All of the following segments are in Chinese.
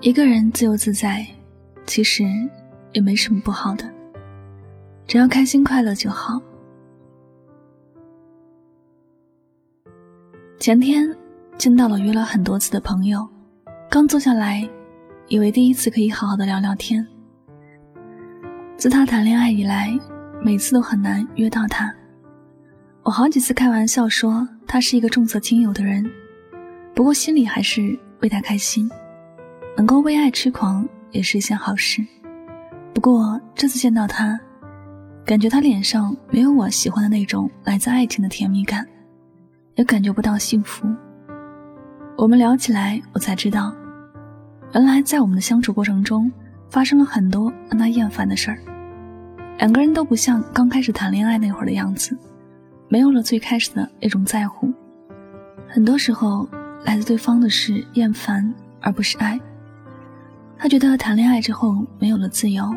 一个人自由自在，其实也没什么不好的，只要开心快乐就好。前天见到了约了很多次的朋友，刚坐下来，以为第一次可以好好的聊聊天。自他谈恋爱以来，每次都很难约到他。我好几次开玩笑说他是一个重色轻友的人，不过心里还是为他开心。能够为爱痴狂也是一件好事，不过这次见到他，感觉他脸上没有我喜欢的那种来自爱情的甜蜜感，也感觉不到幸福。我们聊起来，我才知道，原来在我们的相处过程中，发生了很多让他厌烦的事儿。两个人都不像刚开始谈恋爱那会儿的样子，没有了最开始的那种在乎。很多时候，来自对方的是厌烦，而不是爱。他觉得谈恋爱之后没有了自由，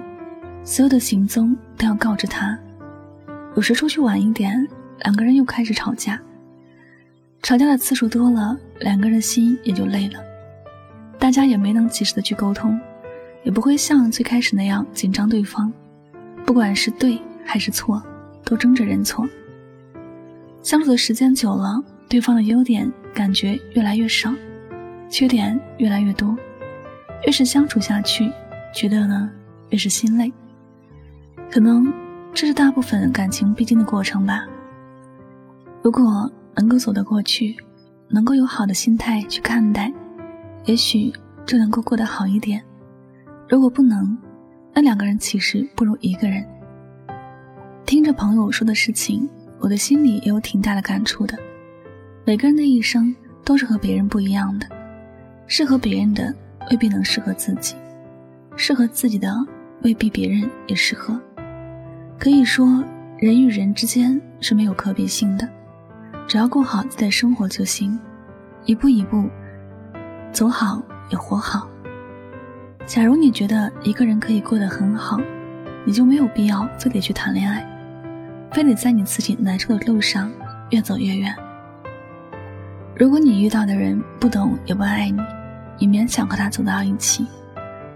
所有的行踪都要告知他。有时出去晚一点，两个人又开始吵架。吵架的次数多了，两个人心也就累了。大家也没能及时的去沟通，也不会像最开始那样紧张对方。不管是对还是错，都争着认错。相处的时间久了，对方的优点感觉越来越少，缺点越来越多。越是相处下去，觉得呢越是心累。可能这是大部分感情必经的过程吧。如果能够走得过去，能够有好的心态去看待，也许就能够过得好一点。如果不能，那两个人其实不如一个人。听着朋友说的事情，我的心里也有挺大的感触的。每个人的一生都是和别人不一样的，适合别人的。未必能适合自己，适合自己的未必别人也适合。可以说，人与人之间是没有可比性的，只要过好自己的生活就行，一步一步走好也活好。假如你觉得一个人可以过得很好，你就没有必要非得去谈恋爱，非得在你自己难受的路上越走越远。如果你遇到的人不懂也不爱你，你勉强和他走到一起，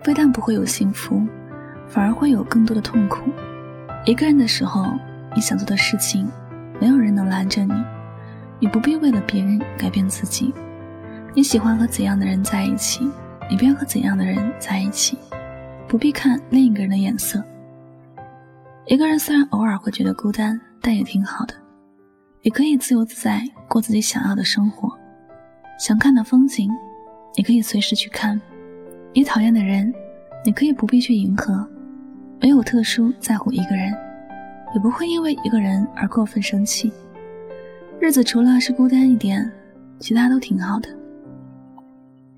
非但不会有幸福，反而会有更多的痛苦。一个人的时候，你想做的事情，没有人能拦着你。你不必为了别人改变自己。你喜欢和怎样的人在一起，你便和怎样的人在一起，不必看另一个人的眼色。一个人虽然偶尔会觉得孤单，但也挺好的。也可以自由自在过自己想要的生活，想看的风景。你可以随时去看，你讨厌的人，你可以不必去迎合。没有特殊在乎一个人，也不会因为一个人而过分生气。日子除了是孤单一点，其他都挺好的。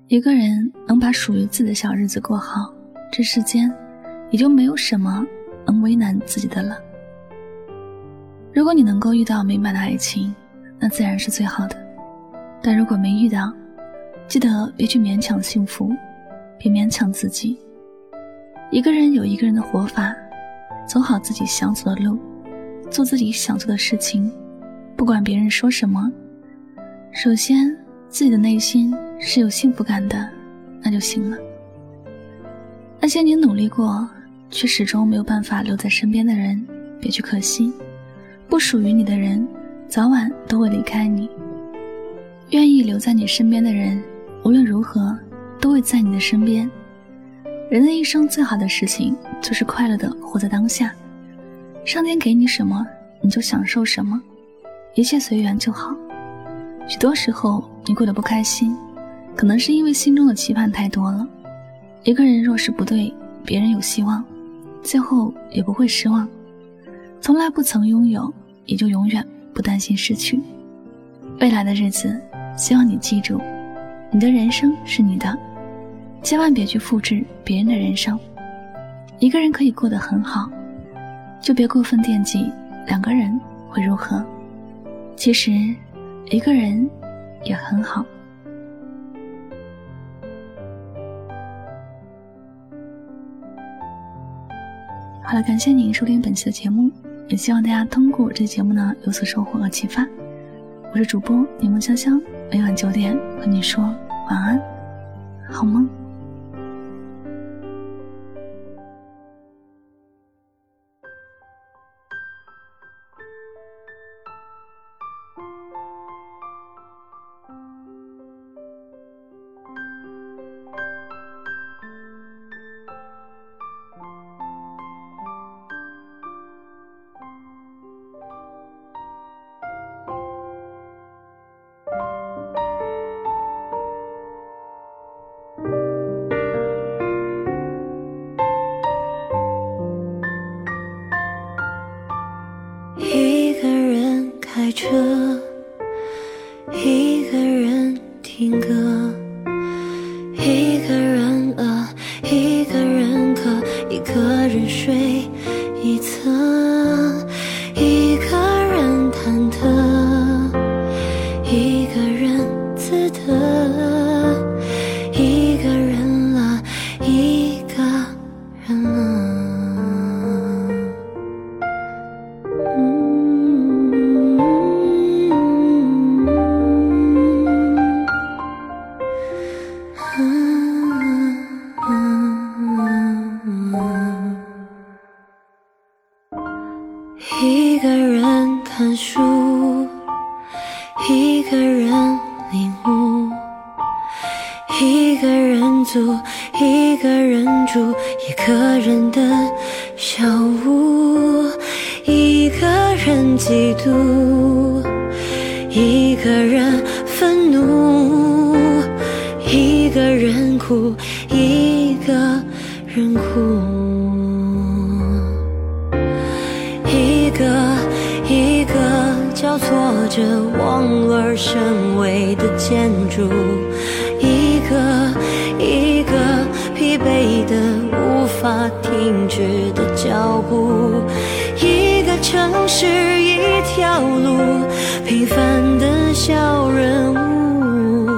一个人能把属于自己的小日子过好，这世间也就没有什么能为难自己的了。如果你能够遇到美满的爱情，那自然是最好的。但如果没遇到，记得别去勉强幸福，别勉强自己。一个人有一个人的活法，走好自己想走的路，做自己想做的事情，不管别人说什么。首先，自己的内心是有幸福感的，那就行了。那些你努力过却始终没有办法留在身边的人，别去可惜。不属于你的人，早晚都会离开你。愿意留在你身边的人。无论如何，都会在你的身边。人的一生最好的事情，就是快乐的活在当下。上天给你什么，你就享受什么，一切随缘就好。许多时候，你过得不开心，可能是因为心中的期盼太多了。一个人若是不对别人有希望，最后也不会失望。从来不曾拥有，也就永远不担心失去。未来的日子，希望你记住，你的人生是你的，千万别去复制别人的人生。一个人可以过得很好，就别过分惦记两个人会如何。其实，一个人也很好。好了，感谢您收听本期的节目，也希望大家通过这节目呢有所收获和启发。我是主播柠檬香香，每晚九点和你说晚安，好梦。一个人看书，一个人领悟，一个人租，一个人住，一个人的小屋，一个人嫉妒，一个人愤怒，着望而生畏的建筑，一个一个疲惫的无法停止的脚步，一个城市一条路，平凡的小人物，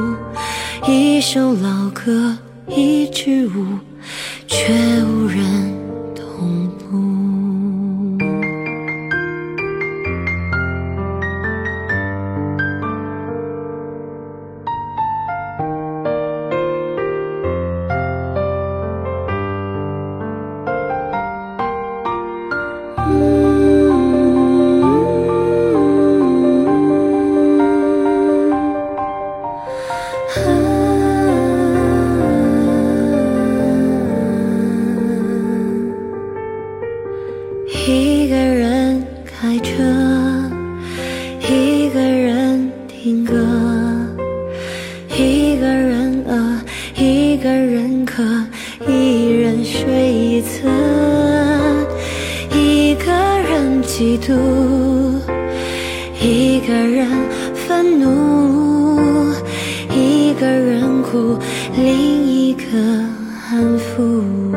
一首老歌一支舞，却无另一个安抚